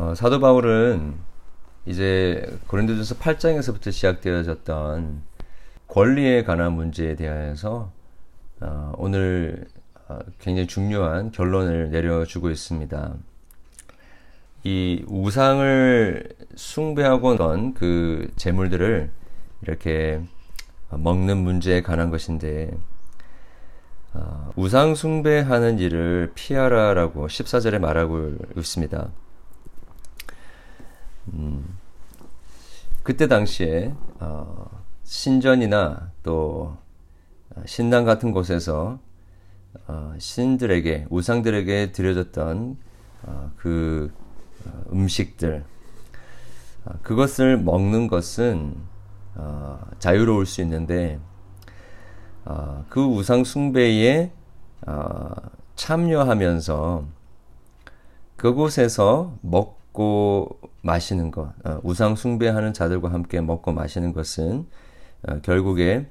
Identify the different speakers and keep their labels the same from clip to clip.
Speaker 1: 어, 사도 바울은 이제 고린도전서 8장에서부터 시작되어졌던 권리에 관한 문제에 대해서 어, 오늘 어, 굉장히 중요한 결론을 내려주고 있습니다. 이 우상을 숭배하고 그 재물들을 이렇게 먹는 문제에 관한 것인데 어, 우상 숭배하는 일을 피하라라고 14절에 말하고 있습니다. 음, 그때 당시에 어, 신전이나 또 신당 같은 곳에서 어, 신들에게 우상들에게 드려졌던 어, 그 어, 음식들 어, 그것을 먹는 것은 어, 자유로울 수 있는데 어, 그 우상 숭배에 어, 참여하면서 그곳에서 먹 고 마시는 것, 어, 우상 숭배하는 자들과 함께 먹고 마시는 것은 어, 결국에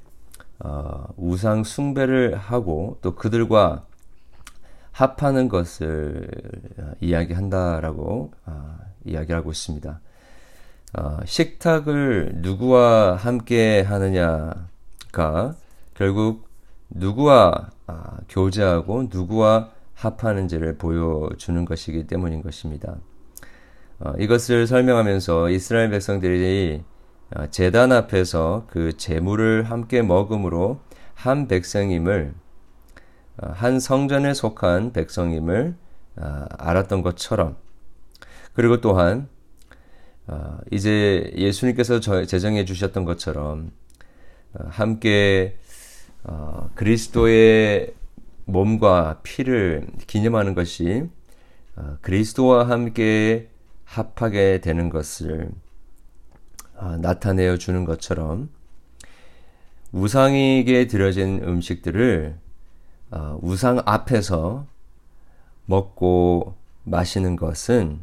Speaker 1: 어, 우상 숭배를 하고 또 그들과 합하는 것을 어, 이야기한다라고 어, 이야기하고 있습니다. 어, 식탁을 누구와 함께 하느냐가 결국 누구와 아, 교제하고 누구와 합하는지를 보여주는 것이기 때문인 것입니다. 어, 이것을 설명하면서 이스라엘 백성들이 어, 재단 앞에서 그 재물을 함께 먹음으로 한 백성임을 어, 한 성전에 속한 백성임을 어, 알았던 것처럼. 그리고 또한 이제 예수님께서 제정해 주셨던 것처럼 함께 그리스도의 몸과 피를 기념하는 것이 그리스도와 함께 합하게 되는 것을 아, 나타내어 주는 것처럼 우상에게 드려진 음식들을 아, 우상 앞에서 먹고 마시는 것은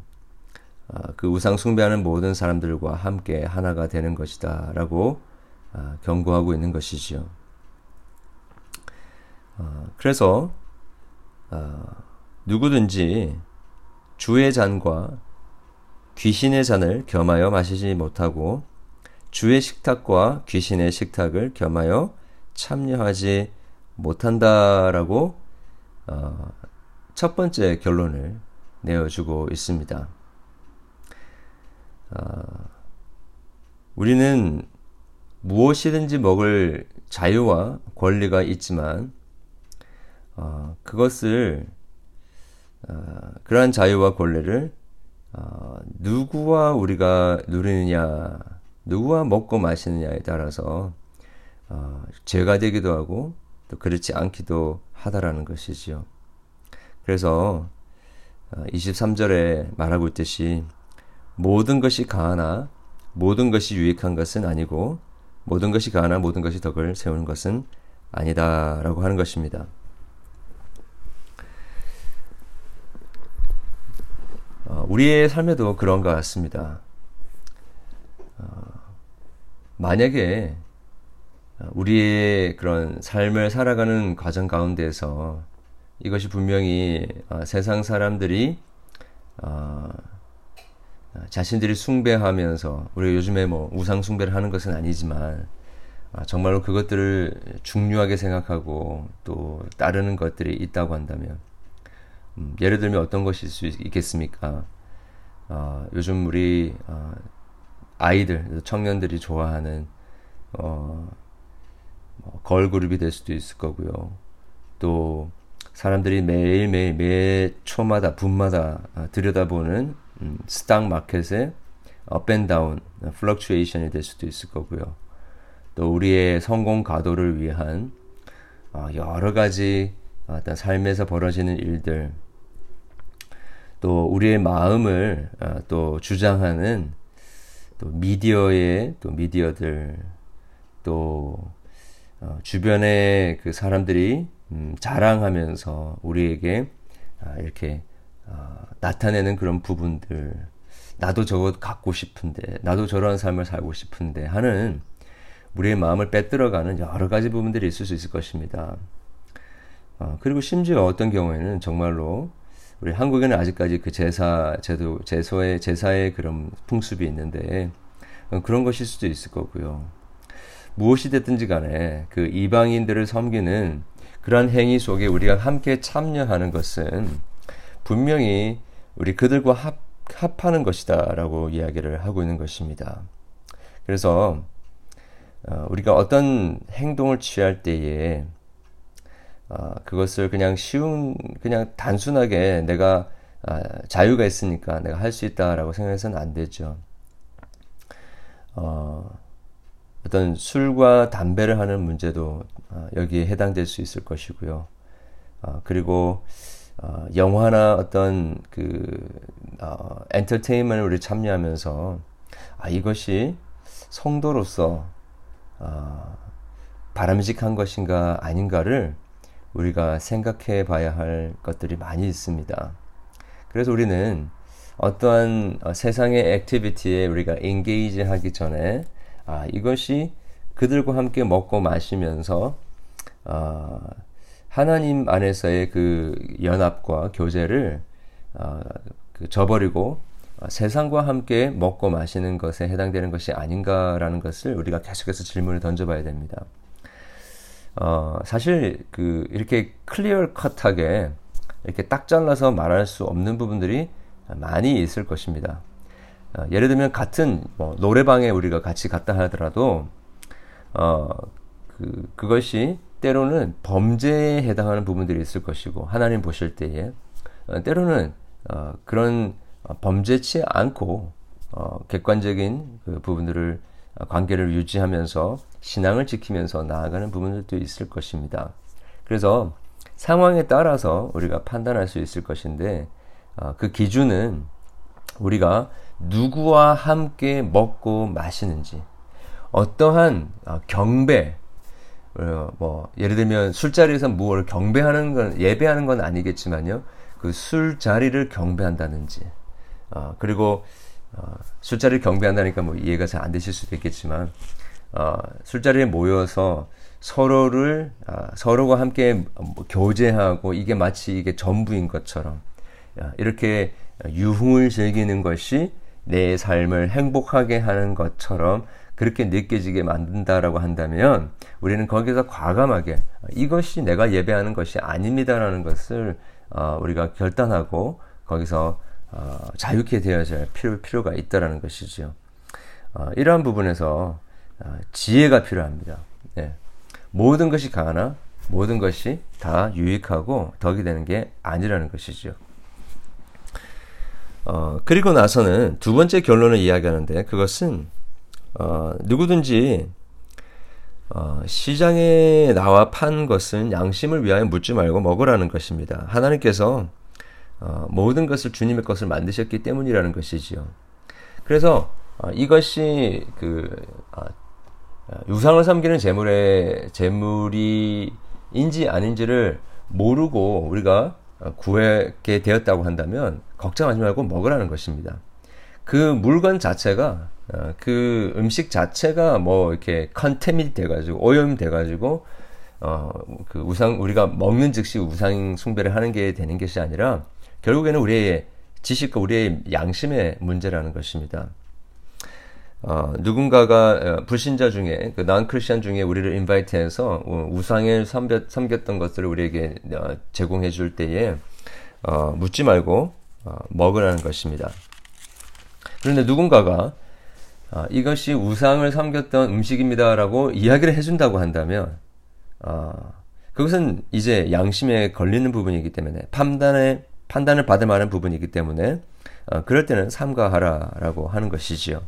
Speaker 1: 아, 그 우상 숭배하는 모든 사람들과 함께 하나가 되는 것이다 라고 경고하고 있는 것이지요. 그래서 누구든지 주의 잔과 귀신의 잔을 겸하여 마시지 못하고 주의 식탁과 귀신의 식탁을 겸하여 참여하지 못한다라고 어, 첫 번째 결론을 내어주고 있습니다. 어, 우리는 무엇이든지 먹을 자유와 권리가 있지만 어, 그것을 어, 그러한 자유와 권리를 어, 누구와 우리가 누리느냐, 누구와 먹고 마시느냐에 따라서 어, 죄가 되기도 하고 또 그렇지 않기도 하다라는 것이지요. 그래서 어, 23절에 말하고 있듯이 모든 것이 가하나 모든 것이 유익한 것은 아니고 모든 것이 가하나 모든 것이 덕을 세우는 것은 아니다라고 하는 것입니다. 어, 우리의 삶에도 그런 것 같습니다. 어, 만약에 우리의 그런 삶을 살아가는 과정 가운데서 이것이 분명히 어, 세상 사람들이 어, 자신들이 숭배하면서 우리가 요즘에 뭐 우상 숭배를 하는 것은 아니지만 아, 정말로 그것들을 중요하게 생각하고 또 따르는 것들이 있다고 한다면 음, 예를 들면 어떤 것일 수 있겠습니까? 어, 요즘 우리 어, 아이들, 청년들이 좋아하는 어, 뭐 걸그룹이 될 수도 있을 거고요. 또 사람들이 매일매일 매 초마다 분마다 어, 들여다보는 음, 스탁 마켓의 업앤다운 플럭추에이션이 될 수도 있을 거고요. 또 우리의 성공 가도를 위한 어, 여러 가지 어떤 삶에서 벌어지는 일들 또 우리의 마음을 어, 또 주장하는 또 미디어의 또 미디어들 또 어, 주변의 그 사람들이 음, 자랑하면서 우리에게 아, 이렇게 어, 나타내는 그런 부분들 나도 저거 갖고 싶은데 나도 저런 삶을 살고 싶은데 하는 우리의 마음을 빼들어가는 여러 가지 부분들이 있을 수 있을 것입니다. 어, 그리고 심지어 어떤 경우에는 정말로 우리 한국에는 아직까지 그 제사 제도 제소의 제사의 그런 풍습이 있는데 그런 것일 수도 있을 거고요. 무엇이 됐든지 간에 그 이방인들을 섬기는 그러한 행위 속에 우리가 함께 참여하는 것은 분명히 우리 그들과 합, 합하는 것이다라고 이야기를 하고 있는 것입니다. 그래서 어, 우리가 어떤 행동을 취할 때에 어, 그것을 그냥 쉬운 그냥 단순하게 내가 아, 자유가 있으니까 내가 할 수 있다라고 생각해서는 안 되죠. 어, 어떤 술과 담배를 하는 문제도 어, 여기에 해당될 수 있을 것이고요. 어, 그리고 어, 영화나 어떤 그 어, 엔터테인먼트를 우리 참여하면서 아 이것이 성도로서 어, 바람직한 것인가 아닌가를 우리가 생각해 봐야 할 것들이 많이 있습니다. 그래서 우리는 어떠한 어, 세상의 activity에 우리가 engage 하기 전에 아, 이것이 그들과 함께 먹고 마시면서 어, 하나님 안에서의 그 연합과 교제를 어, 그 저버리고 어, 세상과 함께 먹고 마시는 것에 해당되는 것이 아닌가라는 것을 우리가 계속해서 질문을 던져봐야 됩니다. 어, 사실 그 이렇게 클리어 컷하게 이렇게 딱 잘라서 말할 수 없는 부분들이 많이 있을 것입니다. 어, 예를 들면 같은 뭐 노래방에 우리가 같이 갔다 하더라도 어, 그, 그것이 때로는 범죄에 해당하는 부분들이 있을 것이고 하나님 보실 때에 어, 때로는 어, 그런 범죄치 않고 어, 객관적인 그 부분들을 어, 관계를 유지하면서 신앙을 지키면서 나아가는 부분들도 있을 것입니다. 그래서 상황에 따라서 우리가 판단할 수 있을 것인데 어, 그 기준은 우리가 누구와 함께 먹고 마시는지 어떠한 어, 경배 뭐 예를 들면 술자리에서 무엇을 경배하는 건 예배하는 건 아니겠지만요 그 술자리를 경배한다는지 그리고 어, 술자리를 경배한다니까 뭐 이해가 잘 안 되실 수도 있겠지만 어, 술자리에 모여서 서로를 아, 서로가 함께 뭐 교제하고 이게 마치 이게 전부인 것처럼 야, 이렇게 유흥을 즐기는 것이 내 삶을 행복하게 하는 것처럼 그렇게 느껴지게 만든다라고 한다면 우리는 거기서 과감하게 이것이 내가 예배하는 것이 아닙니다라는 것을 어, 우리가 결단하고 거기서 어, 자유케 되어야 필요, 필요가 있다라는 것이죠. 어, 이러한 부분에서 어, 지혜가 필요합니다. 네. 모든 것이 강하나 모든 것이 다 유익하고 덕이 되는 게 아니라는 것이죠. 어, 그리고 나서는 두 번째 결론을 이야기하는데 그것은 어, 누구든지 어, 시장에 나와 판 것은 양심을 위하여 묻지 말고 먹으라는 것입니다. 하나님께서 어, 모든 것을 주님의 것을 만드셨기 때문이라는 것이지요. 그래서 어, 이것이 그 어, 유상을 섬기는 재물의 재물이인지 아닌지를 모르고 우리가 구하게 되었다고 한다면 걱정하지 말고 먹으라는 것입니다. 그 물건 자체가 어, 그 음식 자체가 뭐 이렇게 컨테밋 돼가지고 오염 돼가지고 어 그 우상 우리가 먹는 즉시 우상 숭배를 하는 게 되는 것이 아니라 결국에는 우리의 지식과 우리의 양심의 문제라는 것입니다. 어, 누군가가 어, 불신자 중에 그 난크리스천 중에 우리를 인바이트해서 어, 우상을 섬겼, 섬겼 던 것들을 우리에게 어, 제공해 줄 때에 어, 묻지 말고 어, 먹으라는 것입니다. 그런데 누군가가 어, 이것이 우상을 섬겼던 음식입니다라고 이야기를 해준다고 한다면 어, 그것은 이제 양심에 걸리는 부분이기 때문에 판단에 판단을 받을 만한 부분이기 때문에 어, 그럴 때는 삼가하라라고 하는 것이지요.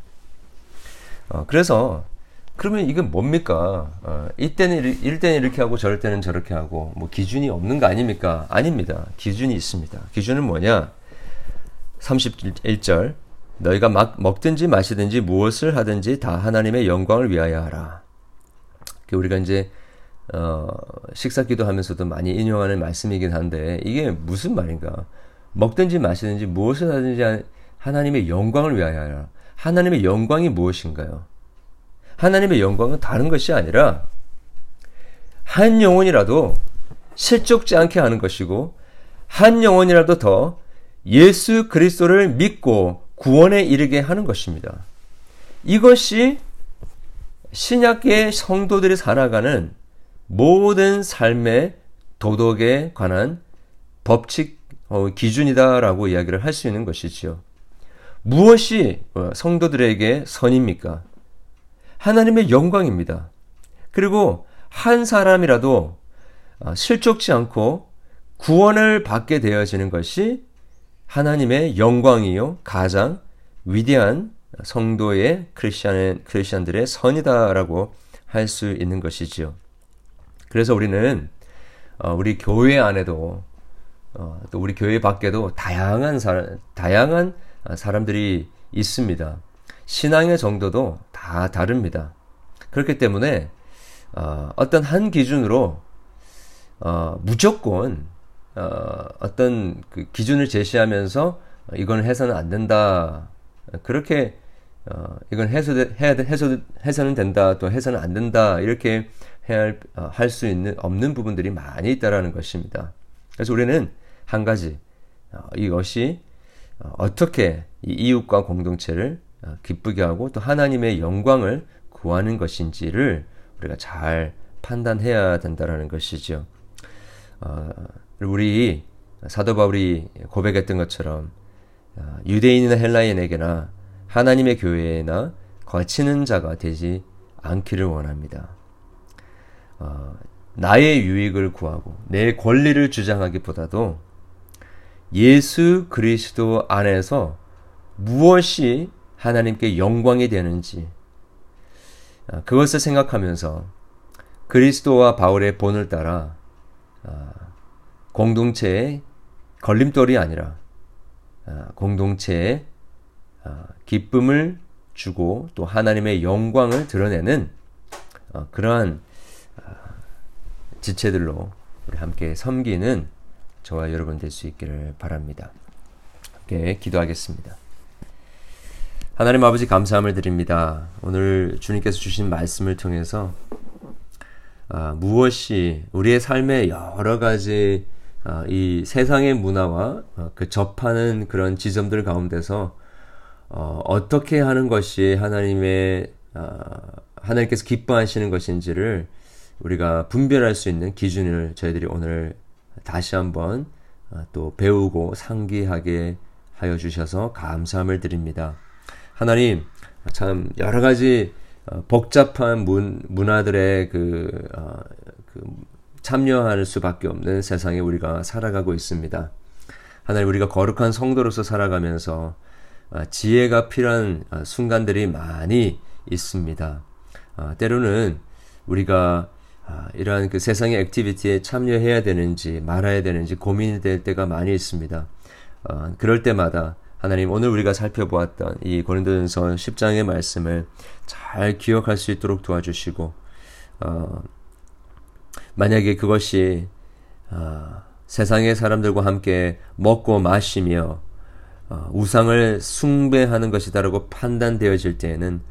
Speaker 1: 어, 그래서 그러면 이건 뭡니까? 어, 이때는 이럴 때는 이렇게 하고 저럴 때는 저렇게 하고 뭐 기준이 없는 거 아닙니까? 아닙니다. 기준이 있습니다. 기준은 뭐냐? 31절 너희가 막 먹든지 마시든지 무엇을 하든지 다 하나님의 영광을 위하여 하라. 우리가 이제 어, 식사 기도하면서도 많이 인용하는 말씀이긴 한데 이게 무슨 말인가? 먹든지 마시든지 무엇을 하든지 하나님의 영광을 위하여 하라. 하나님의 영광이 무엇인가요? 하나님의 영광은 다른 것이 아니라 한 영혼이라도 실족지 않게 하는 것이고 한 영혼이라도 더 예수 그리스도를 믿고 구원에 이르게 하는 것입니다. 이것이 신약계 성도들이 살아가는 모든 삶의 도덕에 관한 법칙 어, 기준이다라고 이야기를 할 수 있는 것이지요. 무엇이 어, 성도들에게 선입니까? 하나님의 영광입니다. 그리고 한 사람이라도 어, 실족지 않고 구원을 받게 되어지는 것이 하나님의 영광이요 가장 위대한 성도의 크리스천 크리스천들의 선이다라고 할 수 있는 것이지요. 그래서 우리는 어, 우리 교회 안에도 어, 또 우리 교회 밖에도 다양한 사람 다양한 사람들이 있습니다. 신앙의 정도도 다 다릅니다. 그렇기 때문에 어, 어떤 한 기준으로 어, 무조건 어, 어떤 그 기준을 제시하면서 이건 해서는 안 된다. 그렇게 어, 이건 해서 해야 돼, 해서 해서는 된다. 또 해서는 안 된다. 이렇게 할수 어, 있는 없는 부분들이 많이 있다라는 것입니다. 그래서 우리는 한 가지 어, 이것이 어, 어떻게 이 이웃과 공동체를 어, 기쁘게 하고 또 하나님의 영광을 구하는 것인지를 우리가 잘 판단해야 된다라는 것이죠. 어, 우리 사도 바울이 고백했던 것처럼 어, 유대인이나 헬라인에게나 하나님의 교회나 거치는 자가 되지 않기를 원합니다. 어, 나의 유익을 구하고 내 권리를 주장하기보다도 예수 그리스도 안에서 무엇이 하나님께 영광이 되는지 어, 그것을 생각하면서 그리스도와 바울의 본을 따라 어, 공동체의 걸림돌이 아니라 어, 공동체의 기쁨을 주고 또 하나님의 영광을 드러내는 그러한 지체들로 우리 함께 섬기는 저와 여러분 될 수 있기를 바랍니다. 함께 기도하겠습니다. 하나님 아버지 감사함을 드립니다. 오늘 주님께서 주신 말씀을 통해서 아, 무엇이 우리의 삶의 여러 가지 아, 이 세상의 문화와 아, 그 접하는 그런 지점들 가운데서 어, 어떻게 하는 것이 하나님의 아, 하나님께서 기뻐하시는 것인지를 우리가 분별할 수 있는 기준을 저희들이 오늘 다시 한번 아, 또 배우고 상기하게 하여 주셔서 감사함을 드립니다. 하나님 참 여러 가지 어, 복잡한 문, 문화들의 그, 어, 그 참여할 수밖에 없는 세상에 우리가 살아가고 있습니다. 하나님 우리가 거룩한 성도로서 살아가면서 어, 지혜가 필요한 어, 순간들이 많이 있습니다. 어, 때로는 우리가 아, 이러한 그 세상의 activity에 참여해야 되는지 말아야 되는지 고민이 될 때가 많이 있습니다. 어, 그럴 때마다 하나님 오늘 우리가 살펴보았던 이 고린도전서 10장의 말씀을 잘 기억할 수 있도록 도와주시고 어, 만약에 그것이 어, 세상의 사람들과 함께 먹고 마시며 어, 우상을 숭배하는 것이다라고 판단되어질 때에는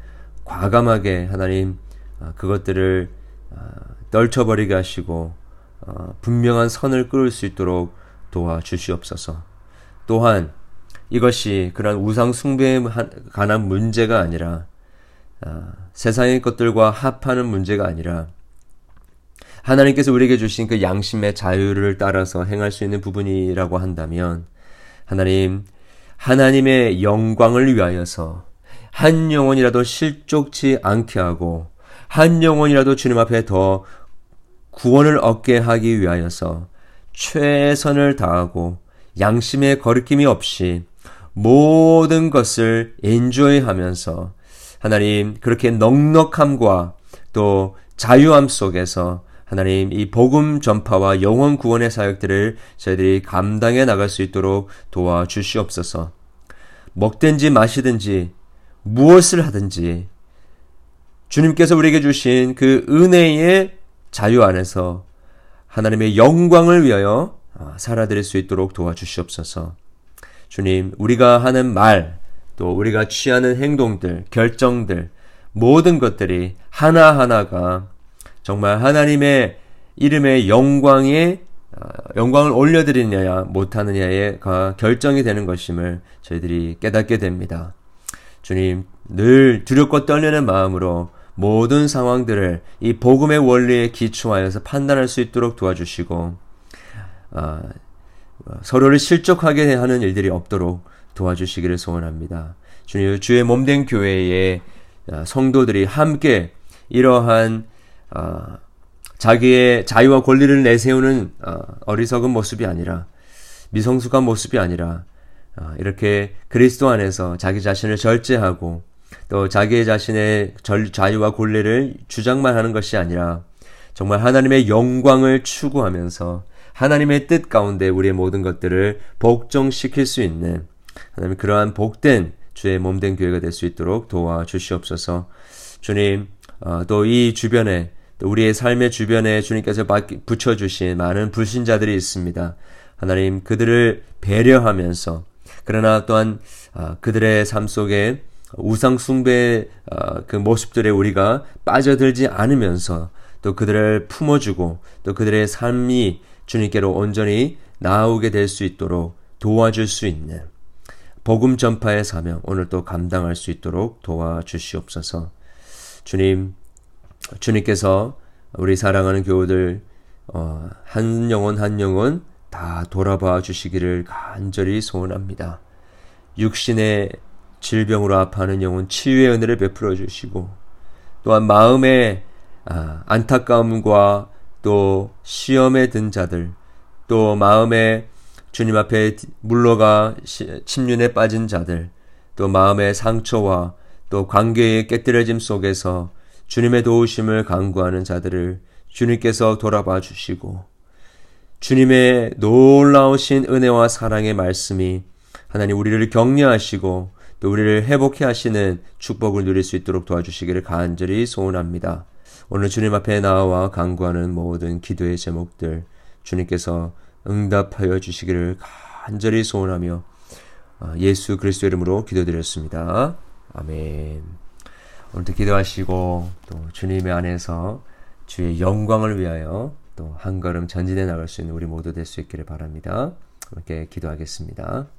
Speaker 1: 과감하게 하나님 어, 그것들을 어, 떨쳐버리게 하시고 어, 분명한 선을 끌을 수 있도록 도와주시옵소서. 또한 이것이 그런 우상 숭배에 관한 문제가 아니라 아, 세상의 것들과 합하는 문제가 아니라 하나님께서 우리에게 주신 그 양심의 자유를 따라서 행할 수 있는 부분이라고 한다면 하나님 하나님의 영광을 위하여서 한 영혼이라도 실족치 않게 하고 한 영혼이라도 주님 앞에 더 구원을 얻게 하기 위하여서 최선을 다하고 양심의 거리낌이 없이 모든 것을 엔조이하면서 하나님 그렇게 넉넉함과 또 자유함 속에서 하나님 이 복음 전파와 영원 구원의 사역들을 저희들이 감당해 나갈 수 있도록 도와주시옵소서. 먹든지 마시든지 무엇을 하든지 주님께서 우리에게 주신 그 은혜의 자유 안에서 하나님의 영광을 위하여 살아드릴 수 있도록 도와주시옵소서. 주님, 우리가 하는 말, 또 우리가 취하는 행동들, 결정들, 모든 것들이 하나하나가 정말 하나님의 이름의 영광에 영광을 올려드리느냐 못하느냐가 결정이 되는 것임을 저희들이 깨닫게 됩니다. 주님 늘 두렵고 떨리는 마음으로 모든 상황들을 이 복음의 원리에 기초하여서 판단할 수 있도록 도와주시고 아, 서로를 실족하게 하는 일들이 없도록 도와주시기를 소원합니다. 주님 주의 몸된 교회의 아, 성도들이 함께 이러한 아, 자기의 자유와 권리를 내세우는 아, 어리석은 모습이 아니라 미성숙한 모습이 아니라 아, 이렇게 그리스도 안에서 자기 자신을 절제하고 또 자기 자신의 자유와 권리를 주장만 하는 것이 아니라 정말 하나님의 영광을 추구하면서 하나님의 뜻 가운데 우리의 모든 것들을 복종시킬 수 있는 하나님 그러한 복된 주의 몸된 교회가 될 수 있도록 도와주시옵소서. 주님, 어, 또이 주변에 또 우리의 삶의 주변에 주님께서 붙여주신 많은 불신자들이 있습니다. 하나님 그들을 배려하면서 그러나 또한 어, 그들의 삶 속에 우상 숭배 어, 그 모습들에 우리가 빠져들지 않으면서 또 그들을 품어주고 또 그들의 삶이 주님께로 온전히 나오게 될 수 있도록 도와줄 수 있는 복음 전파의 사명 오늘 또 감당할 수 있도록 도와주시옵소서. 주님, 주님께서 우리 사랑하는 교우들 어, 한 영혼 한 영혼 다 돌아봐 주시기를 간절히 소원합니다. 육신의 질병으로 아파하는 영혼 치유의 은혜를 베풀어 주시고 또한 마음의 아, 안타까움과 또 시험에 든 자들 또 마음에 주님 앞에 물러가 침륜에 빠진 자들 또 마음의 상처와 또 관계의 깨뜨려짐 속에서 주님의 도우심을 강구하는 자들을 주님께서 돌아봐 주시고 주님의 놀라우신 은혜와 사랑의 말씀이 하나님 우리를 격려하시고 또 우리를 회복해 하시는 축복을 누릴 수 있도록 도와주시기를 간절히 소원합니다. 오늘 주님 앞에 나와 강구하는 모든 기도의 제목들 주님께서 응답하여 주시기를 간절히 소원하며 아, 예수 그리스도 이름으로 기도드렸습니다. 아멘. 오늘도 기도하시고 또 주님의 안에서 주의 영광을 위하여 또 한 걸음 전진해 나갈 수 있는 우리 모두 될 수 있기를 바랍니다. 함께 기도하겠습니다.